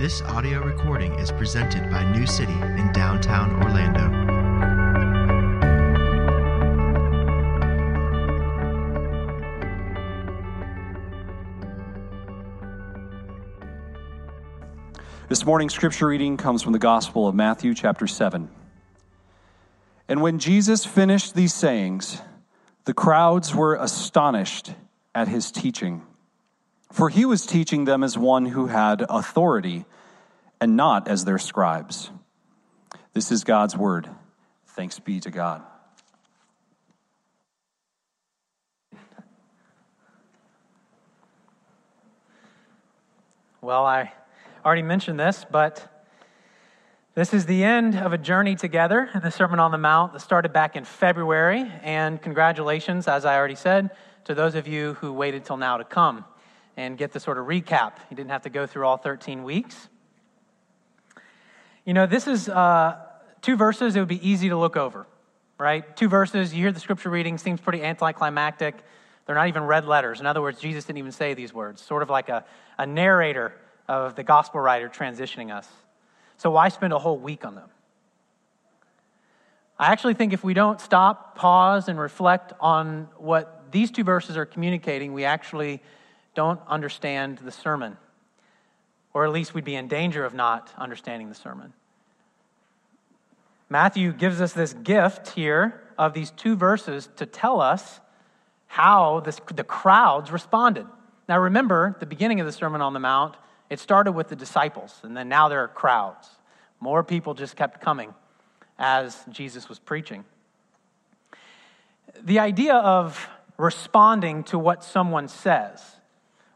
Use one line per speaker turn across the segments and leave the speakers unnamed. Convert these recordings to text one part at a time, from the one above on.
This audio recording is presented by New City in downtown Orlando.
This morning's scripture reading comes from the Gospel of Matthew, chapter 7. And when Jesus finished these sayings, the crowds were astonished at his teaching, for he was teaching them as one who had authority and not as their scribes. This is God's word. Thanks be to God.
Well, I already mentioned this, but this is the end of a journey together, in the Sermon on the Mount that started back in February. And congratulations, as I already said, to those of you who waited till now to come and get the sort of recap. You didn't have to go through all 13 weeks. You know, this is uh, two verses, it would be easy to look over, right? Two verses, you hear the scripture reading, seems pretty anticlimactic. They're not even red letters. In other words, Jesus didn't even say these words, sort of like a, a narrator of the gospel writer transitioning us. So, why spend a whole week on them? I actually think if we don't stop, pause, and reflect on what these two verses are communicating, we actually don't understand the sermon. Or at least we'd be in danger of not understanding the sermon. Matthew gives us this gift here of these two verses to tell us how this, the crowds responded. Now, remember, the beginning of the Sermon on the Mount it started with the disciples, and then now there are crowds. More people just kept coming as Jesus was preaching. The idea of responding to what someone says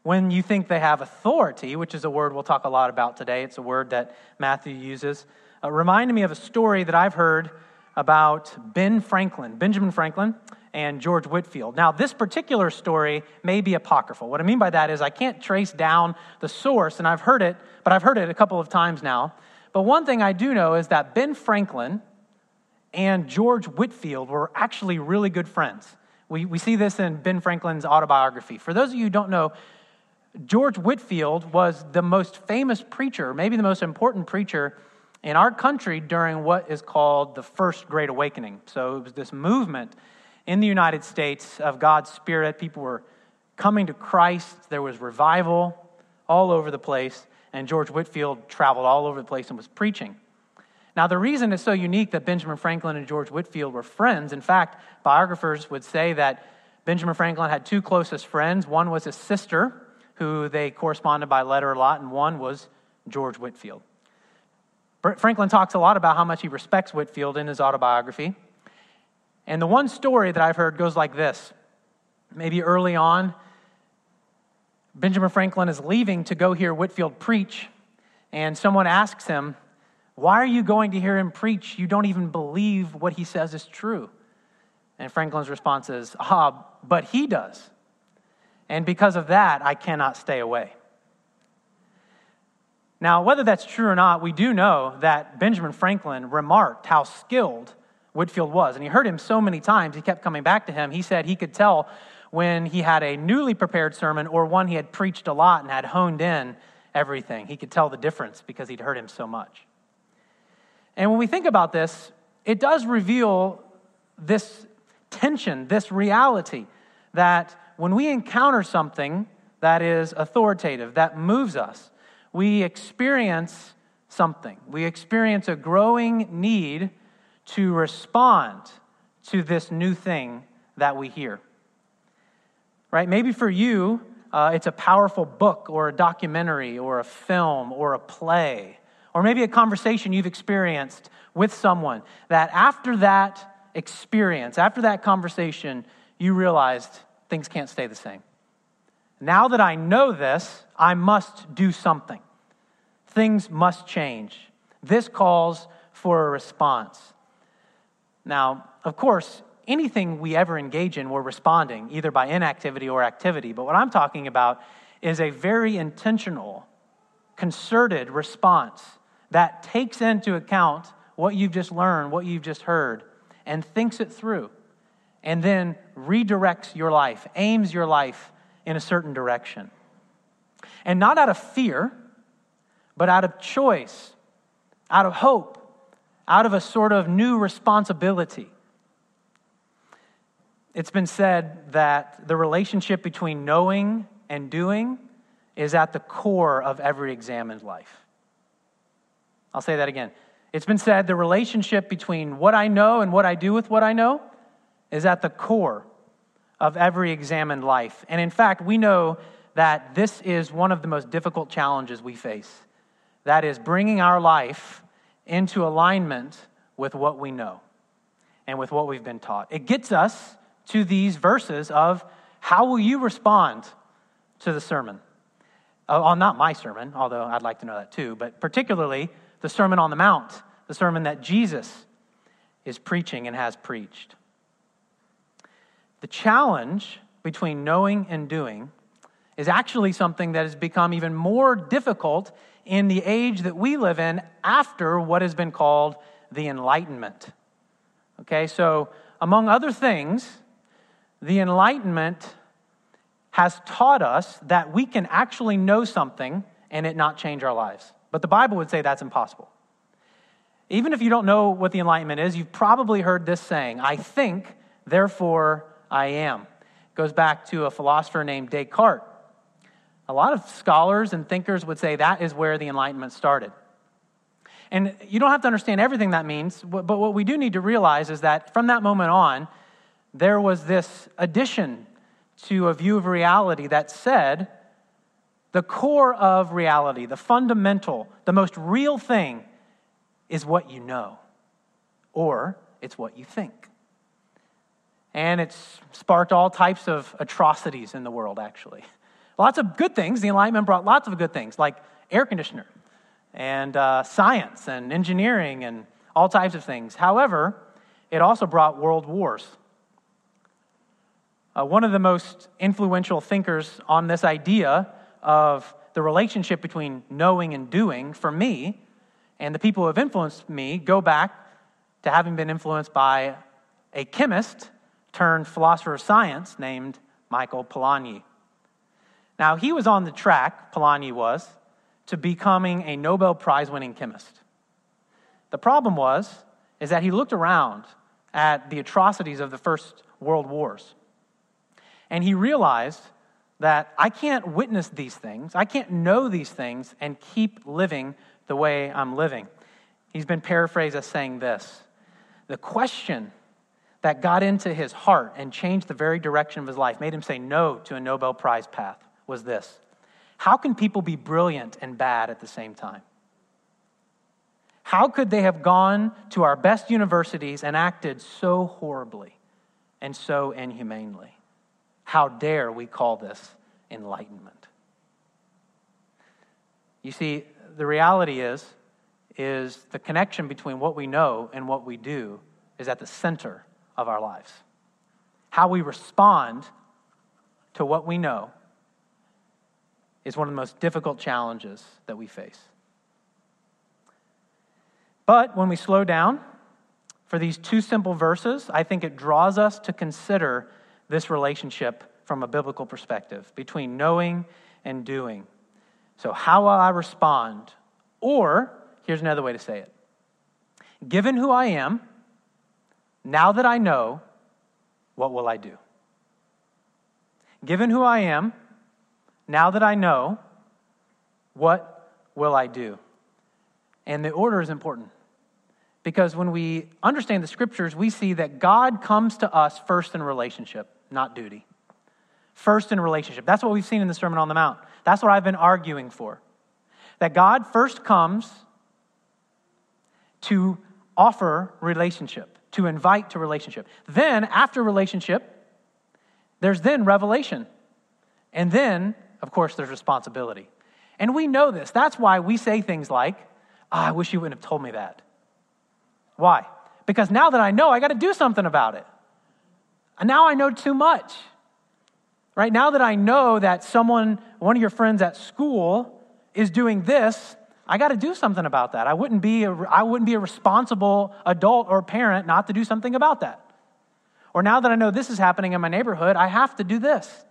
when you think they have authority, which is a word we'll talk a lot about today, it's a word that Matthew uses, uh, reminded me of a story that I've heard about Ben Franklin, Benjamin Franklin and George Whitefield. Now, this particular story may be apocryphal. What I mean by that is I can't trace down the source, and I've heard it, but I've heard it a couple of times now. But one thing I do know is that Ben Franklin and George Whitefield were actually really good friends. We, we see this in Ben Franklin's autobiography. For those of you who don't know, George Whitefield was the most famous preacher, maybe the most important preacher in our country during what is called the First Great Awakening. So it was this movement in the United States of God's Spirit. People were coming to Christ. There was revival all over the place. And George Whitefield traveled all over the place and was preaching. Now, the reason it's so unique that Benjamin Franklin and George Whitefield were friends, in fact, biographers would say that Benjamin Franklin had two closest friends. One was his sister, who they corresponded by letter a lot, and one was George Whitefield. Franklin talks a lot about how much he respects Whitefield in his autobiography. And the one story that I've heard goes like this. Maybe early on, Benjamin Franklin is leaving to go hear Whitefield preach, and someone asks him, Why are you going to hear him preach? You don't even believe what he says is true. And Franklin's response is, Ah, but he does. And because of that, I cannot stay away. Now, whether that's true or not, we do know that Benjamin Franklin remarked how skilled Whitefield was. And he heard him so many times, he kept coming back to him. He said he could tell when he had a newly prepared sermon or one he had preached a lot and had honed in everything. He could tell the difference because he'd heard him so much. And when we think about this, it does reveal this tension, this reality that when we encounter something that is authoritative, that moves us, we experience something. We experience a growing need to respond to this new thing that we hear. Right? Maybe for you, uh, it's a powerful book or a documentary or a film or a play, or maybe a conversation you've experienced with someone that after that experience, after that conversation, you realized things can't stay the same. Now that I know this, I must do something. Things must change. This calls for a response. Now, of course, anything we ever engage in, we're responding, either by inactivity or activity. But what I'm talking about is a very intentional, concerted response that takes into account what you've just learned, what you've just heard, and thinks it through, and then redirects your life, aims your life in a certain direction. And not out of fear, but out of choice, out of hope, out of a sort of new responsibility. It's been said that the relationship between knowing and doing is at the core of every examined life. I'll say that again. It's been said the relationship between what I know and what I do with what I know is at the core of every examined life. And in fact, we know that this is one of the most difficult challenges we face. That is bringing our life into alignment with what we know and with what we've been taught. It gets us to these verses of how will you respond to the sermon? Oh, not my sermon, although I'd like to know that too, but particularly the Sermon on the Mount, the sermon that Jesus is preaching and has preached. The challenge between knowing and doing is actually something that has become even more difficult in the age that we live in after what has been called the Enlightenment. Okay, so among other things, the Enlightenment has taught us that we can actually know something and it not change our lives. But the Bible would say that's impossible. Even if you don't know what the Enlightenment is, you've probably heard this saying I think, therefore I am. It goes back to a philosopher named Descartes. A lot of scholars and thinkers would say that is where the Enlightenment started. And you don't have to understand everything that means, but what we do need to realize is that from that moment on, there was this addition to a view of reality that said the core of reality, the fundamental, the most real thing is what you know, or it's what you think. And it's sparked all types of atrocities in the world, actually. Lots of good things. The Enlightenment brought lots of good things, like air conditioner and uh, science and engineering and all types of things. However, it also brought world wars. Uh, one of the most influential thinkers on this idea of the relationship between knowing and doing for me and the people who have influenced me go back to having been influenced by a chemist turned philosopher of science named Michael Polanyi. Now, he was on the track, Polanyi was, to becoming a Nobel Prize winning chemist. The problem was is that he looked around at the atrocities of the first world wars. And he realized that I can't witness these things, I can't know these things and keep living the way I'm living. He's been paraphrased as saying this The question that got into his heart and changed the very direction of his life, made him say no to a Nobel Prize path, was this How can people be brilliant and bad at the same time? How could they have gone to our best universities and acted so horribly and so inhumanely? How dare we call this enlightenment? You see, the reality is, is the connection between what we know and what we do is at the center of our lives. How we respond to what we know is one of the most difficult challenges that we face. But when we slow down for these two simple verses, I think it draws us to consider this relationship from a biblical perspective between knowing and doing. So, how will I respond? Or, here's another way to say it Given who I am, now that I know, what will I do? Given who I am, now that I know, what will I do? And the order is important. Because when we understand the scriptures, we see that God comes to us first in relationship, not duty. First in relationship. That's what we've seen in the Sermon on the Mount. That's what I've been arguing for. That God first comes to offer relationship, to invite to relationship. Then, after relationship, there's then revelation. And then, of course, there's responsibility. And we know this. That's why we say things like, oh, I wish you wouldn't have told me that. Why? Because now that I know, I got to do something about it. And now I know too much. Right now that I know that someone, one of your friends at school, is doing this, I got to do something about that. I wouldn't be a, I wouldn't be a responsible adult or parent not to do something about that. Or now that I know this is happening in my neighborhood, I have to do this.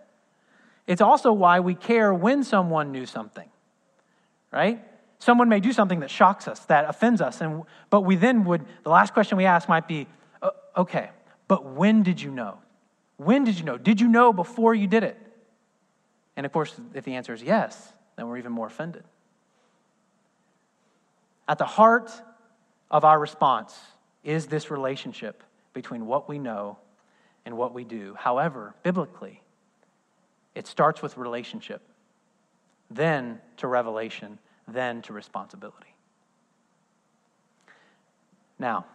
It's also why we care when someone knew something, right? Someone may do something that shocks us, that offends us, and, but we then would, the last question we ask might be, okay, but when did you know? When did you know? Did you know before you did it? And of course, if the answer is yes, then we're even more offended. At the heart of our response is this relationship between what we know and what we do. However, biblically, it starts with relationship, then to revelation, then to responsibility. Now,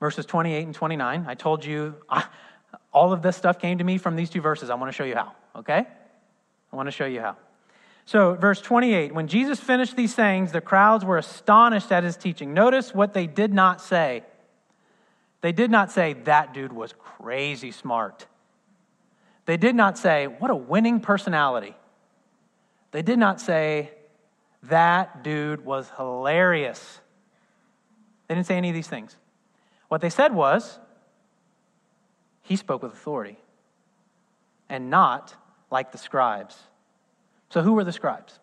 verses 28 and 29, I told you I, all of this stuff came to me from these two verses. I want to show you how, okay? I want to show you how. So, verse 28 when Jesus finished these sayings, the crowds were astonished at his teaching. Notice what they did not say. They did not say, that dude was crazy smart. They did not say, what a winning personality. They did not say, that dude was hilarious. They didn't say any of these things. What they said was, he spoke with authority and not like the scribes. So, who were the scribes?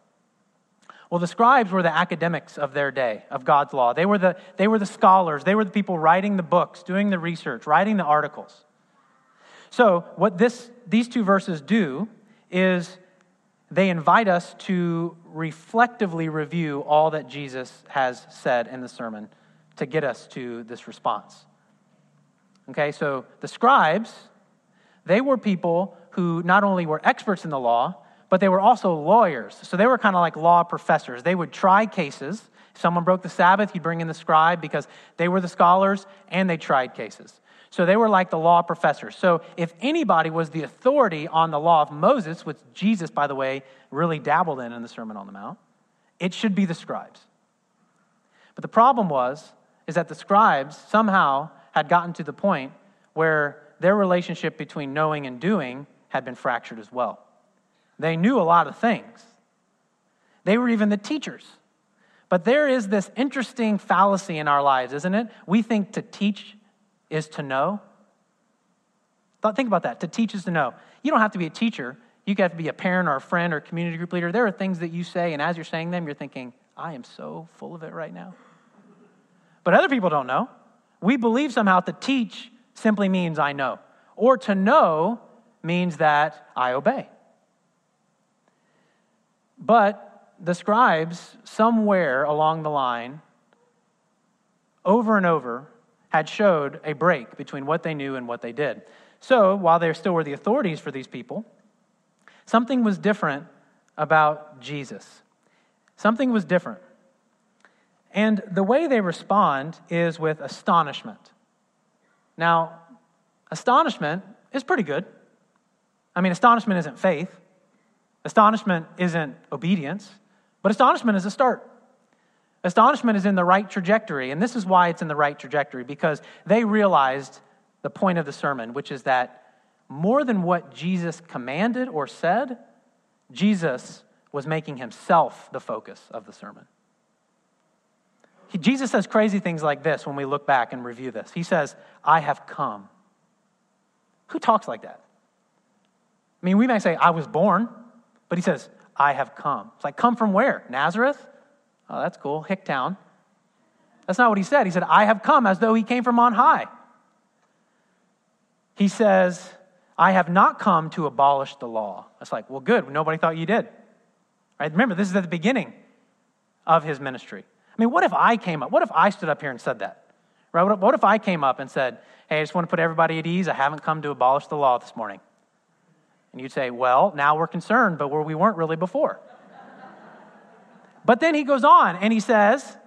Well, the scribes were the academics of their day, of God's law. They were the, they were the scholars. They were the people writing the books, doing the research, writing the articles. So, what this, these two verses do is they invite us to reflectively review all that Jesus has said in the sermon to get us to this response. Okay, so the scribes, they were people who not only were experts in the law, but they were also lawyers. So they were kind of like law professors. They would try cases. If someone broke the Sabbath, you'd bring in the scribe because they were the scholars and they tried cases. So they were like the law professors. So if anybody was the authority on the law of Moses, which Jesus, by the way, really dabbled in in the Sermon on the Mount, it should be the scribes. But the problem was, is that the scribes somehow had gotten to the point where their relationship between knowing and doing had been fractured as well. They knew a lot of things. They were even the teachers. But there is this interesting fallacy in our lives, isn't it? We think to teach is to know. Think about that. To teach is to know. You don't have to be a teacher. You have to be a parent or a friend or a community group leader. There are things that you say, and as you're saying them, you're thinking, I am so full of it right now. But other people don't know. We believe somehow to teach simply means I know, or to know means that I obey. But the scribes, somewhere along the line, over and over, had showed a break between what they knew and what they did. So, while they still were the authorities for these people, something was different about Jesus. Something was different. And the way they respond is with astonishment. Now, astonishment is pretty good. I mean, astonishment isn't faith, Astonishment isn't obedience, but astonishment is a start. Astonishment is in the right trajectory, and this is why it's in the right trajectory because they realized the point of the sermon, which is that more than what Jesus commanded or said, Jesus was making himself the focus of the sermon. He, Jesus says crazy things like this when we look back and review this. He says, I have come. Who talks like that? I mean, we may say, I was born. But he says, I have come. It's like, come from where? Nazareth? Oh, that's cool. Hicktown. That's not what he said. He said, I have come as though he came from on high. He says, I have not come to abolish the law. It's like, well, good. Nobody thought you did. Right? Remember, this is at the beginning of his ministry. I mean, what if I came up? What if I stood up here and said that? Right? What if I came up and said, hey, I just want to put everybody at ease. I haven't come to abolish the law this morning. And you'd say, well, now we're concerned, but where we weren't really before. but then he goes on and he says,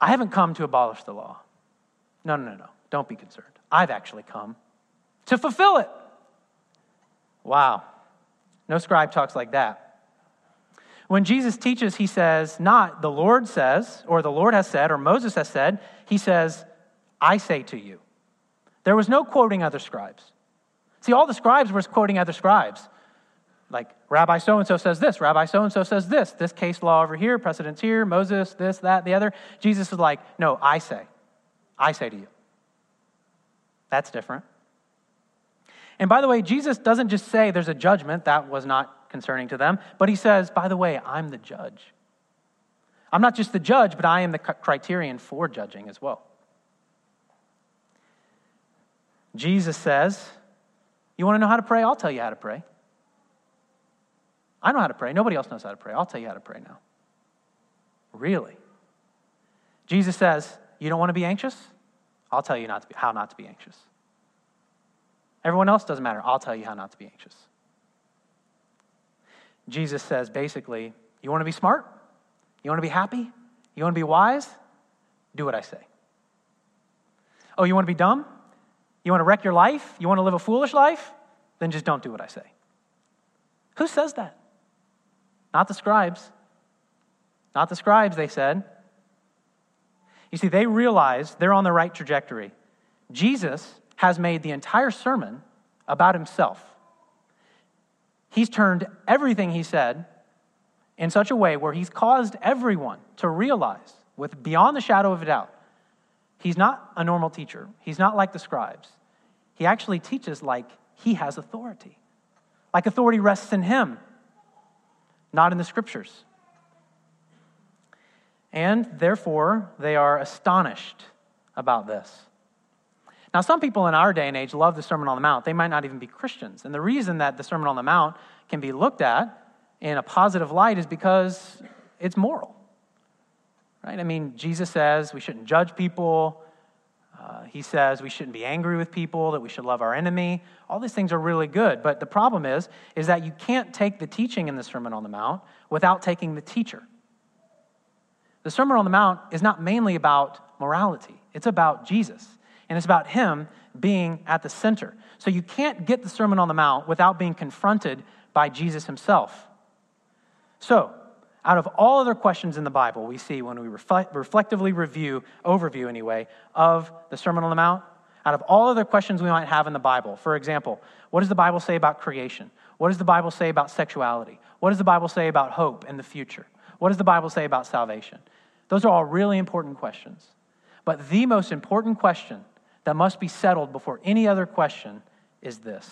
I haven't come to abolish the law. No, no, no, no. Don't be concerned. I've actually come to fulfill it. Wow. No scribe talks like that. When Jesus teaches, he says, not the Lord says, or the Lord has said, or Moses has said, he says, I say to you. There was no quoting other scribes. See, all the scribes were quoting other scribes. Like, Rabbi so and so says this, Rabbi so and so says this, this case law over here, precedence here, Moses, this, that, the other. Jesus is like, no, I say. I say to you. That's different. And by the way, Jesus doesn't just say there's a judgment, that was not concerning to them, but he says, by the way, I'm the judge. I'm not just the judge, but I am the criterion for judging as well. Jesus says, You want to know how to pray? I'll tell you how to pray. I know how to pray. Nobody else knows how to pray. I'll tell you how to pray now. Really? Jesus says, You don't want to be anxious? I'll tell you not to be, how not to be anxious. Everyone else doesn't matter. I'll tell you how not to be anxious. Jesus says basically, You want to be smart? You want to be happy? You want to be wise? Do what I say. Oh, you want to be dumb? You want to wreck your life? You want to live a foolish life? Then just don't do what I say. Who says that? Not the scribes. Not the scribes, they said. You see, they realize they're on the right trajectory. Jesus has made the entire sermon about himself. He's turned everything he said in such a way where he's caused everyone to realize, with beyond the shadow of a doubt, he's not a normal teacher. He's not like the scribes. He actually teaches like he has authority, like authority rests in him, not in the scriptures. And therefore, they are astonished about this. Now, some people in our day and age love the Sermon on the Mount. They might not even be Christians. And the reason that the Sermon on the Mount can be looked at in a positive light is because it's moral. Right? I mean, Jesus says we shouldn't judge people. Uh, he says we shouldn't be angry with people, that we should love our enemy. All these things are really good, but the problem is is that you can't take the teaching in the Sermon on the Mount without taking the teacher. The Sermon on the Mount is not mainly about morality. It's about Jesus, and it's about him being at the center. So you can't get the Sermon on the Mount without being confronted by Jesus himself. So, out of all other questions in the Bible we see when we reflect, reflectively review, overview anyway, of the Sermon on the Mount, out of all other questions we might have in the Bible, for example, what does the Bible say about creation? What does the Bible say about sexuality? What does the Bible say about hope and the future? What does the Bible say about salvation? Those are all really important questions. But the most important question that must be settled before any other question is this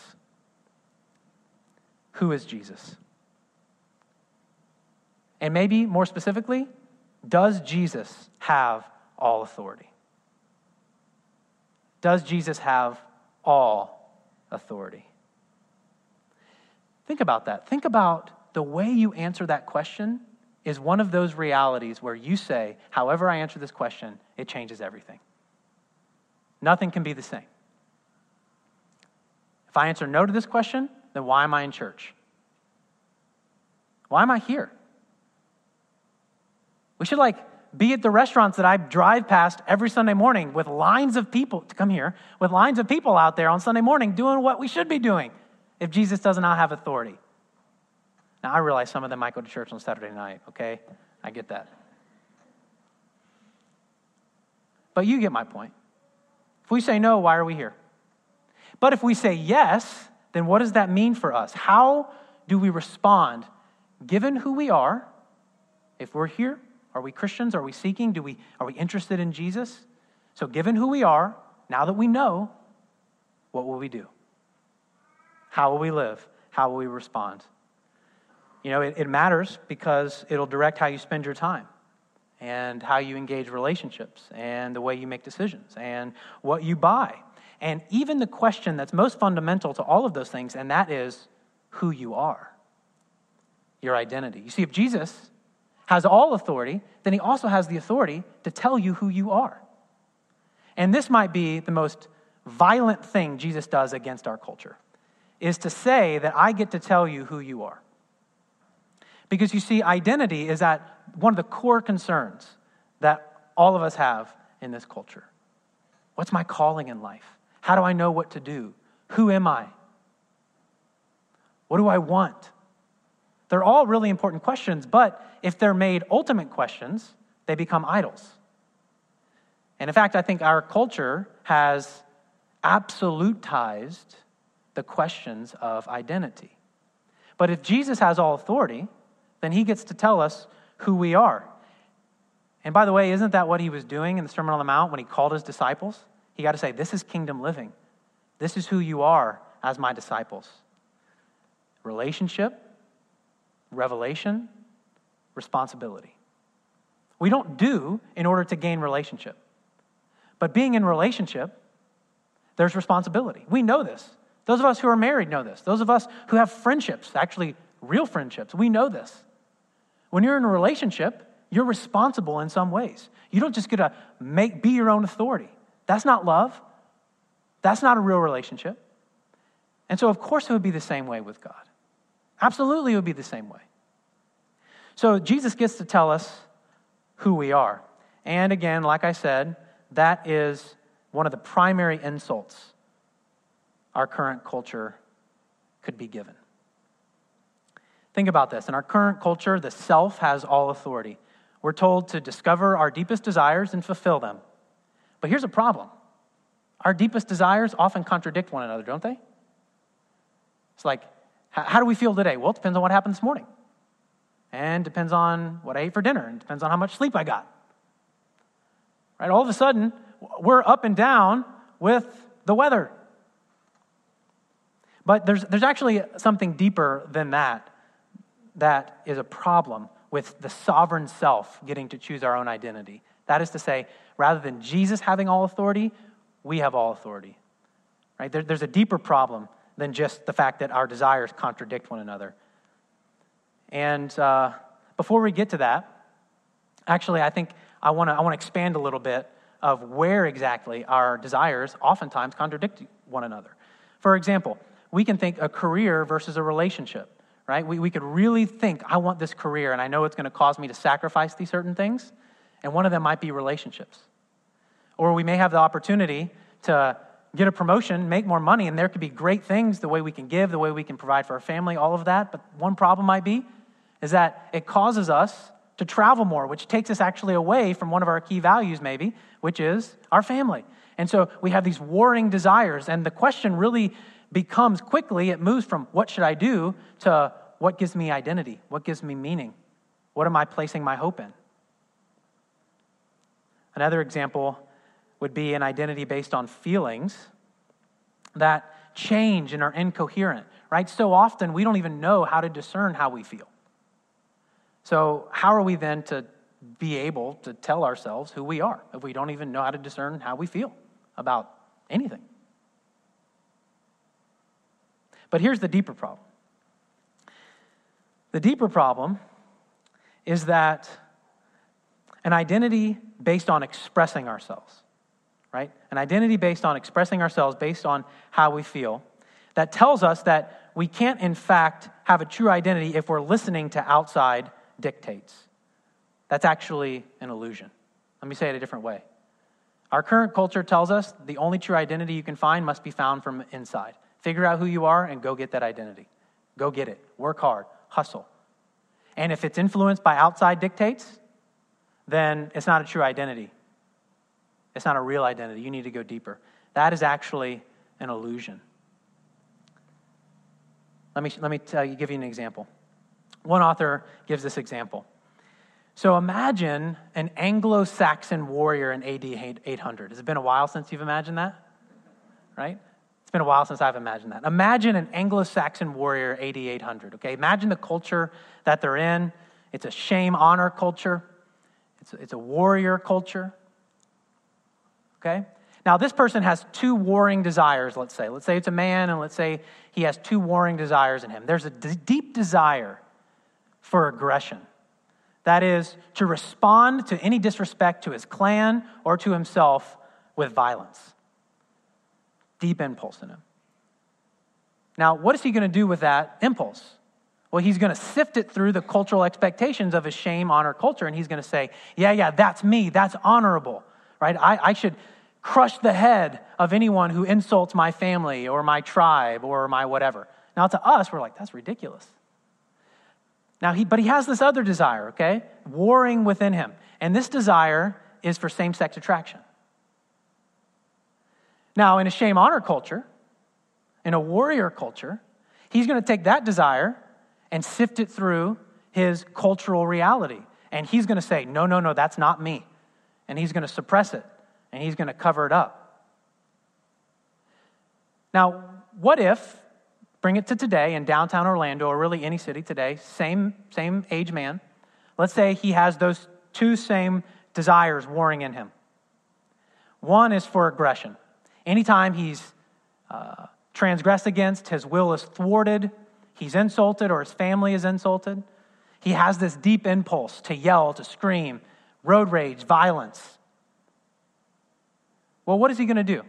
Who is Jesus? And maybe more specifically, does Jesus have all authority? Does Jesus have all authority? Think about that. Think about the way you answer that question is one of those realities where you say, however I answer this question, it changes everything. Nothing can be the same. If I answer no to this question, then why am I in church? Why am I here? We should like be at the restaurants that I drive past every Sunday morning with lines of people to come here, with lines of people out there on Sunday morning doing what we should be doing if Jesus does not have authority. Now, I realize some of them might go to church on Saturday night, okay? I get that. But you get my point. If we say no, why are we here? But if we say yes, then what does that mean for us? How do we respond given who we are? If we're here, are we Christians? Are we seeking? Do we, are we interested in Jesus? So, given who we are, now that we know, what will we do? How will we live? How will we respond? You know, it, it matters because it'll direct how you spend your time and how you engage relationships and the way you make decisions and what you buy. And even the question that's most fundamental to all of those things, and that is who you are, your identity. You see, if Jesus has all authority, then he also has the authority to tell you who you are. And this might be the most violent thing Jesus does against our culture is to say that I get to tell you who you are. Because you see, identity is at one of the core concerns that all of us have in this culture. What's my calling in life? How do I know what to do? Who am I? What do I want? They're all really important questions, but if they're made ultimate questions, they become idols. And in fact, I think our culture has absolutized the questions of identity. But if Jesus has all authority, then he gets to tell us who we are. And by the way, isn't that what he was doing in the Sermon on the Mount when he called his disciples? He got to say, This is kingdom living. This is who you are as my disciples. Relationship, revelation, responsibility. we don't do in order to gain relationship. But being in relationship, there's responsibility. We know this. Those of us who are married know this. Those of us who have friendships, actually real friendships, we know this. When you're in a relationship, you're responsible in some ways. You don't just get to make be your own authority. That's not love. That's not a real relationship. And so of course it would be the same way with God. Absolutely it would be the same way. So Jesus gets to tell us who we are. And again, like I said, that is one of the primary insults our current culture could be given. Think about this. In our current culture, the self has all authority. We're told to discover our deepest desires and fulfill them. But here's a problem our deepest desires often contradict one another, don't they? It's like, how do we feel today? Well, it depends on what happened this morning. And depends on what I ate for dinner, and depends on how much sleep I got. Right? All of a sudden, we're up and down with the weather. But there's, there's actually something deeper than that that is a problem with the sovereign self getting to choose our own identity. That is to say, rather than Jesus having all authority, we have all authority. Right? There, there's a deeper problem than just the fact that our desires contradict one another. And uh, before we get to that, actually, I think I want to I wanna expand a little bit of where exactly our desires oftentimes contradict one another. For example, we can think a career versus a relationship, right? We, we could really think, I want this career, and I know it's going to cause me to sacrifice these certain things, and one of them might be relationships. Or we may have the opportunity to get a promotion, make more money, and there could be great things the way we can give, the way we can provide for our family, all of that. But one problem might be is that it causes us to travel more, which takes us actually away from one of our key values, maybe, which is our family. And so we have these warring desires, and the question really becomes quickly, it moves from what should I do to what gives me identity? What gives me meaning? What am I placing my hope in? Another example would be an identity based on feelings that change and are incoherent, right? So often we don't even know how to discern how we feel. So, how are we then to be able to tell ourselves who we are if we don't even know how to discern how we feel about anything? But here's the deeper problem the deeper problem is that an identity based on expressing ourselves, right? An identity based on expressing ourselves, based on how we feel, that tells us that we can't, in fact, have a true identity if we're listening to outside dictates. That's actually an illusion. Let me say it a different way. Our current culture tells us the only true identity you can find must be found from inside. Figure out who you are and go get that identity. Go get it. Work hard. Hustle. And if it's influenced by outside dictates, then it's not a true identity. It's not a real identity. You need to go deeper. That is actually an illusion. Let me, let me tell you, give you an example. One author gives this example. So imagine an Anglo Saxon warrior in AD 800. Has it been a while since you've imagined that? Right? It's been a while since I've imagined that. Imagine an Anglo Saxon warrior AD 800. Okay, imagine the culture that they're in. It's a shame honor culture, it's a, it's a warrior culture. Okay? Now, this person has two warring desires, let's say. Let's say it's a man, and let's say he has two warring desires in him. There's a d- deep desire for aggression. That is, to respond to any disrespect to his clan or to himself with violence. Deep impulse in him. Now, what is he going to do with that impulse? Well, he's going to sift it through the cultural expectations of his shame, honor culture, and he's going to say, Yeah, yeah, that's me. That's honorable, right? I, I should crush the head of anyone who insults my family or my tribe or my whatever. Now, to us, we're like, That's ridiculous. Now, he, but he has this other desire, okay? Warring within him. And this desire is for same sex attraction. Now, in a shame honor culture, in a warrior culture, he's going to take that desire and sift it through his cultural reality. And he's going to say, no, no, no, that's not me. And he's going to suppress it and he's going to cover it up. Now, what if Bring it to today in downtown Orlando or really any city today, same, same age man. Let's say he has those two same desires warring in him. One is for aggression. Anytime he's uh, transgressed against, his will is thwarted, he's insulted, or his family is insulted, he has this deep impulse to yell, to scream, road rage, violence. Well, what is he going to do?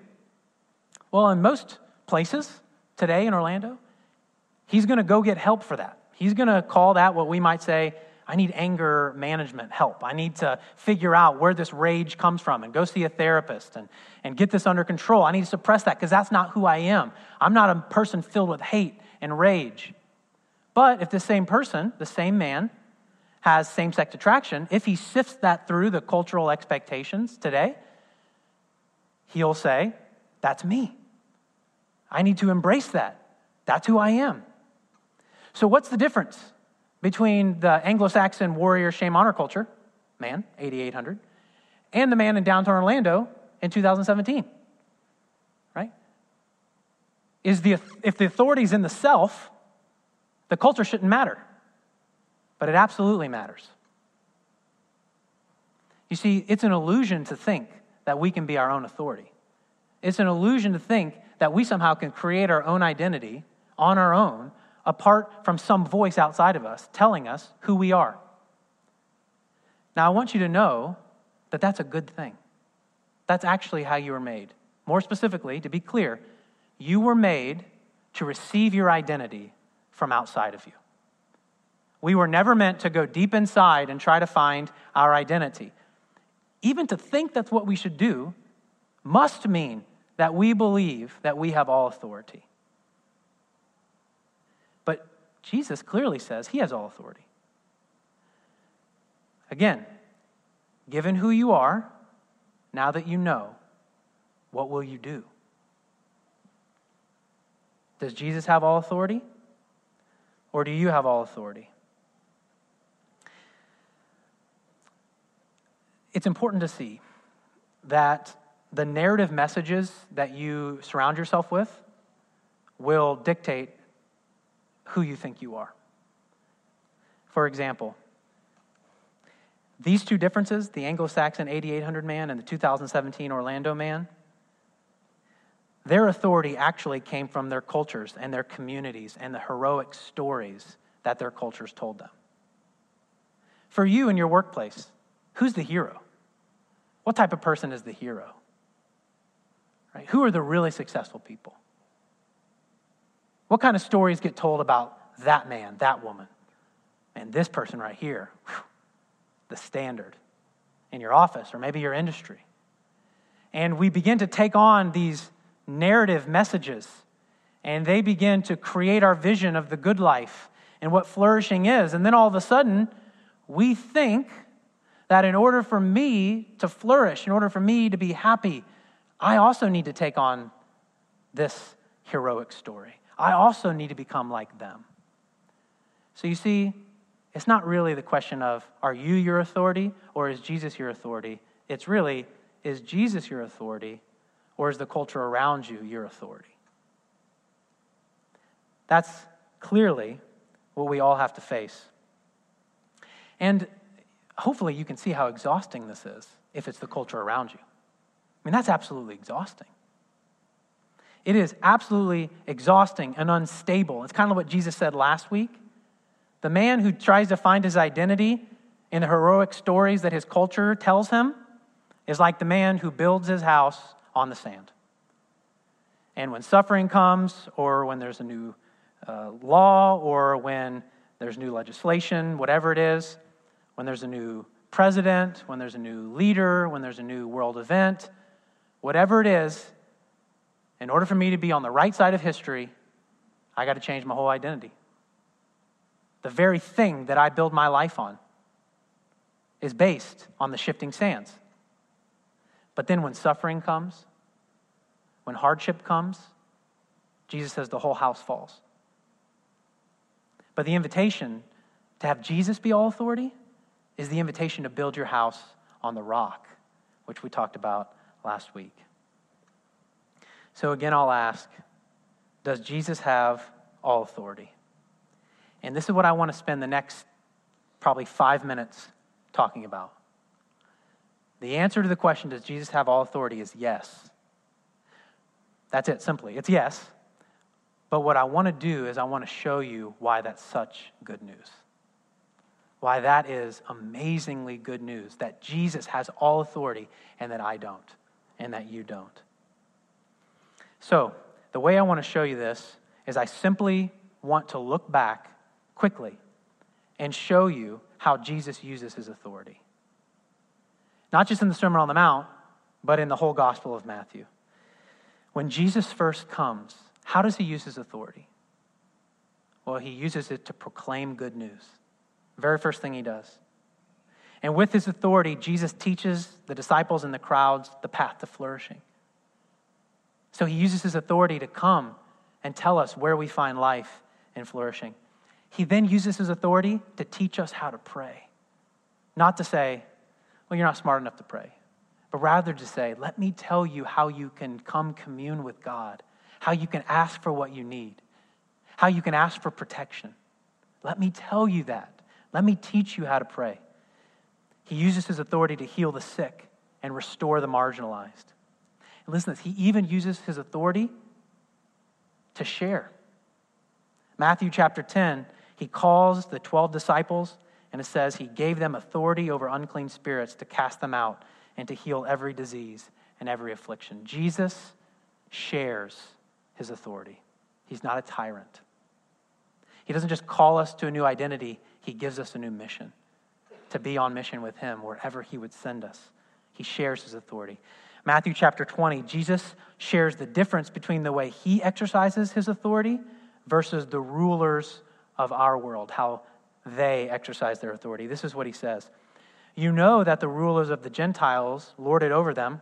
Well, in most places today in Orlando, he's going to go get help for that. He's going to call that what we might say, I need anger management help. I need to figure out where this rage comes from and go see a therapist and, and get this under control. I need to suppress that because that's not who I am. I'm not a person filled with hate and rage. But if the same person, the same man, has same sex attraction, if he sifts that through the cultural expectations today, he'll say, That's me. I need to embrace that. That's who I am. So, what's the difference between the Anglo Saxon warrior shame honor culture, man, 8,800, and the man in downtown Orlando in 2017? Right? Is the, if the authority is in the self, the culture shouldn't matter. But it absolutely matters. You see, it's an illusion to think that we can be our own authority. It's an illusion to think that we somehow can create our own identity on our own apart from some voice outside of us telling us who we are. Now, I want you to know that that's a good thing. That's actually how you were made. More specifically, to be clear, you were made to receive your identity from outside of you. We were never meant to go deep inside and try to find our identity. Even to think that's what we should do must mean that we believe that we have all authority. But Jesus clearly says he has all authority. Again, given who you are, now that you know, what will you do? Does Jesus have all authority? Or do you have all authority? It's important to see that the narrative messages that you surround yourself with will dictate who you think you are. For example, these two differences, the Anglo Saxon 8800 man and the 2017 Orlando man, their authority actually came from their cultures and their communities and the heroic stories that their cultures told them. For you in your workplace, who's the hero? What type of person is the hero? Right? Who are the really successful people? What kind of stories get told about that man, that woman? And this person right here, whew, the standard in your office or maybe your industry. And we begin to take on these narrative messages, and they begin to create our vision of the good life and what flourishing is. And then all of a sudden, we think that in order for me to flourish, in order for me to be happy, I also need to take on this heroic story. I also need to become like them. So you see, it's not really the question of are you your authority or is Jesus your authority? It's really is Jesus your authority or is the culture around you your authority? That's clearly what we all have to face. And hopefully you can see how exhausting this is if it's the culture around you. I mean, that's absolutely exhausting. It is absolutely exhausting and unstable. It's kind of what Jesus said last week. The man who tries to find his identity in the heroic stories that his culture tells him is like the man who builds his house on the sand. And when suffering comes, or when there's a new uh, law, or when there's new legislation, whatever it is, when there's a new president, when there's a new leader, when there's a new world event, whatever it is, in order for me to be on the right side of history, I got to change my whole identity. The very thing that I build my life on is based on the shifting sands. But then when suffering comes, when hardship comes, Jesus says the whole house falls. But the invitation to have Jesus be all authority is the invitation to build your house on the rock, which we talked about last week. So again, I'll ask Does Jesus have all authority? And this is what I want to spend the next probably five minutes talking about. The answer to the question, does Jesus have all authority, is yes. That's it, simply. It's yes. But what I want to do is I want to show you why that's such good news. Why that is amazingly good news that Jesus has all authority and that I don't, and that you don't. So, the way I want to show you this is I simply want to look back quickly and show you how Jesus uses his authority. Not just in the Sermon on the Mount, but in the whole Gospel of Matthew. When Jesus first comes, how does he use his authority? Well, he uses it to proclaim good news. Very first thing he does. And with his authority, Jesus teaches the disciples and the crowds the path to flourishing. So he uses his authority to come and tell us where we find life and flourishing. He then uses his authority to teach us how to pray. Not to say, well, you're not smart enough to pray, but rather to say, let me tell you how you can come commune with God, how you can ask for what you need, how you can ask for protection. Let me tell you that. Let me teach you how to pray. He uses his authority to heal the sick and restore the marginalized. And listen this, he even uses his authority to share. Matthew chapter 10, he calls the 12 disciples, and it says he gave them authority over unclean spirits to cast them out and to heal every disease and every affliction. Jesus shares his authority, he's not a tyrant. He doesn't just call us to a new identity, he gives us a new mission to be on mission with him wherever he would send us. He shares his authority. Matthew chapter 20, Jesus shares the difference between the way he exercises his authority versus the rulers of our world, how they exercise their authority. This is what he says You know that the rulers of the Gentiles lord it over them,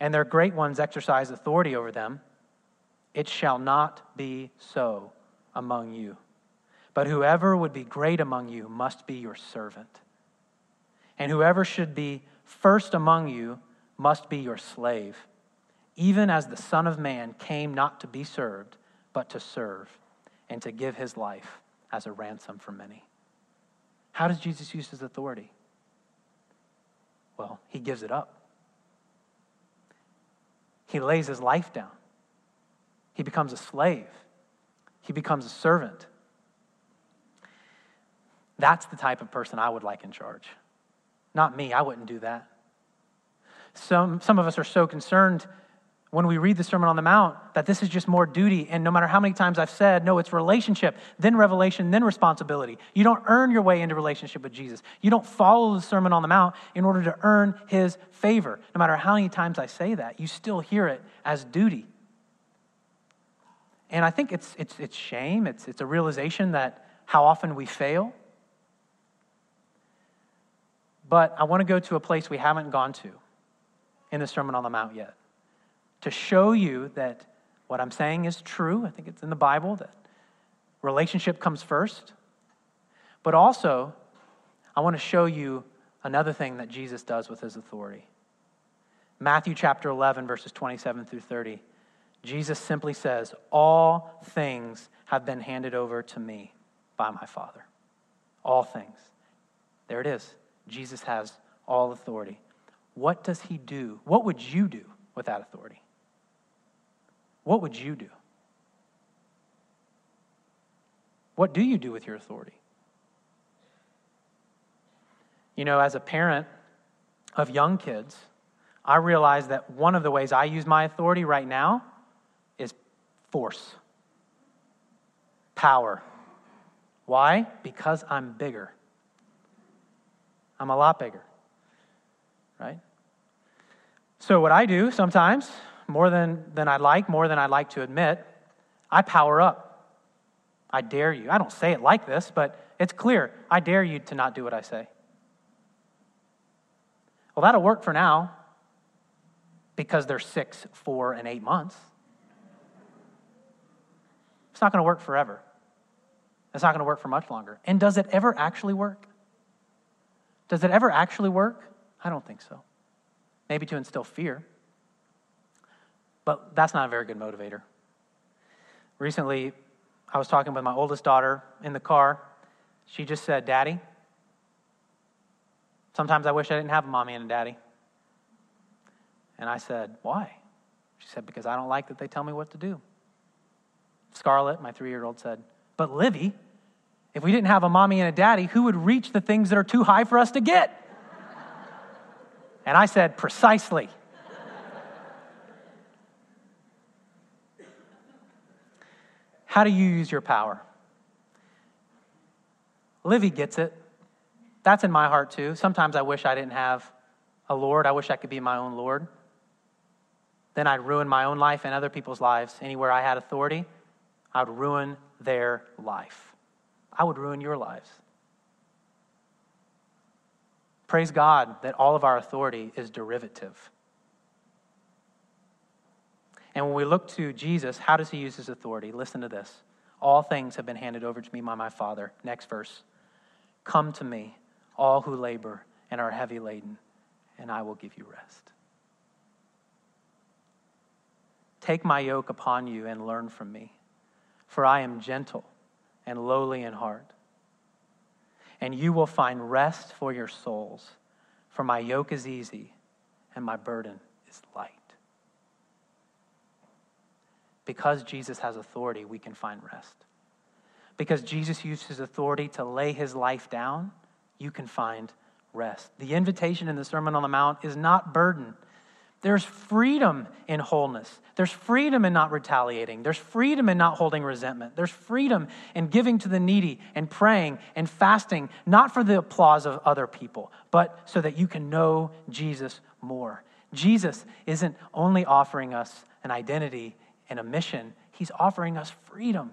and their great ones exercise authority over them. It shall not be so among you. But whoever would be great among you must be your servant. And whoever should be first among you must be your slave, even as the Son of Man came not to be served, but to serve, and to give his life as a ransom for many. How does Jesus use his authority? Well, he gives it up. He lays his life down. He becomes a slave. He becomes a servant. That's the type of person I would like in charge. Not me, I wouldn't do that. Some, some of us are so concerned when we read the Sermon on the Mount that this is just more duty. And no matter how many times I've said, no, it's relationship, then revelation, then responsibility. You don't earn your way into relationship with Jesus. You don't follow the Sermon on the Mount in order to earn his favor. No matter how many times I say that, you still hear it as duty. And I think it's, it's, it's shame, it's, it's a realization that how often we fail. But I want to go to a place we haven't gone to in the Sermon on the Mount yet to show you that what I'm saying is true. I think it's in the Bible that relationship comes first. But also, I want to show you another thing that Jesus does with his authority. Matthew chapter 11, verses 27 through 30. Jesus simply says, All things have been handed over to me by my Father. All things. There it is. Jesus has all authority. What does he do? What would you do with that authority? What would you do? What do you do with your authority? You know, as a parent of young kids, I realize that one of the ways I use my authority right now is force, power. Why? Because I'm bigger. I'm a lot bigger right? So, what I do sometimes, more than, than I'd like, more than I'd like to admit, I power up. I dare you. I don't say it like this, but it's clear. I dare you to not do what I say. Well, that'll work for now because they're six, four, and eight months. It's not going to work forever. It's not going to work for much longer. And does it ever actually work? Does it ever actually work? I don't think so. Maybe to instill fear, but that's not a very good motivator. Recently, I was talking with my oldest daughter in the car. She just said, Daddy, sometimes I wish I didn't have a mommy and a daddy. And I said, Why? She said, Because I don't like that they tell me what to do. Scarlett, my three year old, said, But Livy, if we didn't have a mommy and a daddy, who would reach the things that are too high for us to get? And I said, Precisely. How do you use your power? Livy gets it. That's in my heart too. Sometimes I wish I didn't have a Lord. I wish I could be my own Lord. Then I'd ruin my own life and other people's lives. Anywhere I had authority, I would ruin their life. I would ruin your lives. Praise God that all of our authority is derivative. And when we look to Jesus, how does he use his authority? Listen to this. All things have been handed over to me by my Father. Next verse. Come to me, all who labor and are heavy laden, and I will give you rest. Take my yoke upon you and learn from me, for I am gentle and lowly in heart. And you will find rest for your souls, for my yoke is easy and my burden is light. Because Jesus has authority, we can find rest. Because Jesus used his authority to lay his life down, you can find rest. The invitation in the Sermon on the Mount is not burden. There's freedom in wholeness. There's freedom in not retaliating. There's freedom in not holding resentment. There's freedom in giving to the needy and praying and fasting, not for the applause of other people, but so that you can know Jesus more. Jesus isn't only offering us an identity and a mission, He's offering us freedom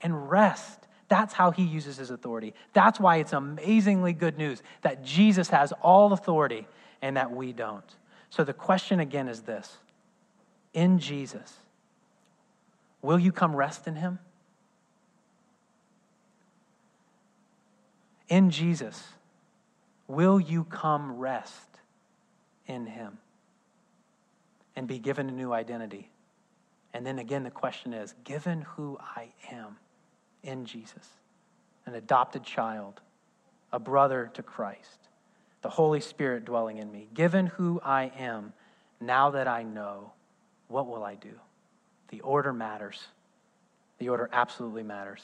and rest. That's how he uses his authority. That's why it's amazingly good news that Jesus has all authority and that we don't. So the question again is this In Jesus, will you come rest in him? In Jesus, will you come rest in him and be given a new identity? And then again, the question is given who I am in Jesus, an adopted child, a brother to Christ, the Holy Spirit dwelling in me. Given who I am, now that I know, what will I do? The order matters. The order absolutely matters.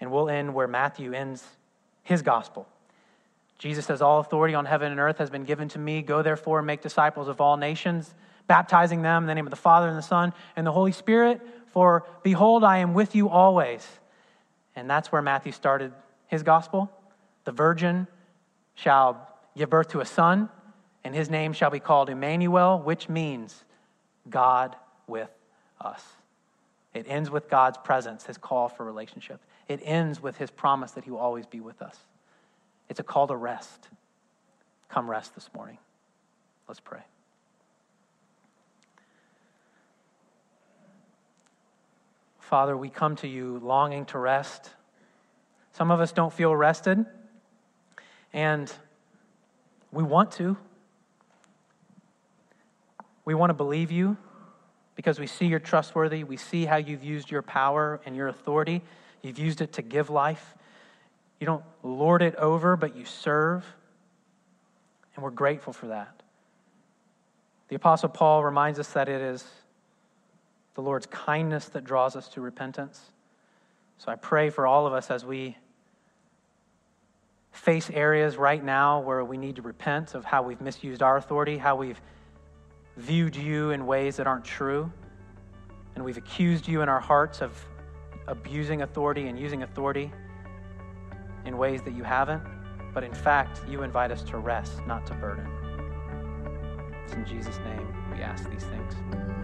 And we'll end where Matthew ends his gospel. Jesus says, All authority on heaven and earth has been given to me. Go therefore and make disciples of all nations, baptizing them in the name of the Father and the Son and the Holy Spirit. For behold, I am with you always and that's where Matthew started his gospel. The virgin shall give birth to a son, and his name shall be called Emmanuel, which means God with us. It ends with God's presence, his call for relationship. It ends with his promise that he will always be with us. It's a call to rest. Come rest this morning. Let's pray. Father, we come to you longing to rest. Some of us don't feel rested, and we want to. We want to believe you because we see you're trustworthy. We see how you've used your power and your authority. You've used it to give life. You don't lord it over, but you serve. And we're grateful for that. The Apostle Paul reminds us that it is the Lord's kindness that draws us to repentance. So I pray for all of us as we face areas right now where we need to repent of how we've misused our authority, how we've viewed you in ways that aren't true, and we've accused you in our hearts of abusing authority and using authority in ways that you haven't. But in fact, you invite us to rest, not to burden. It's in Jesus' name we ask these things.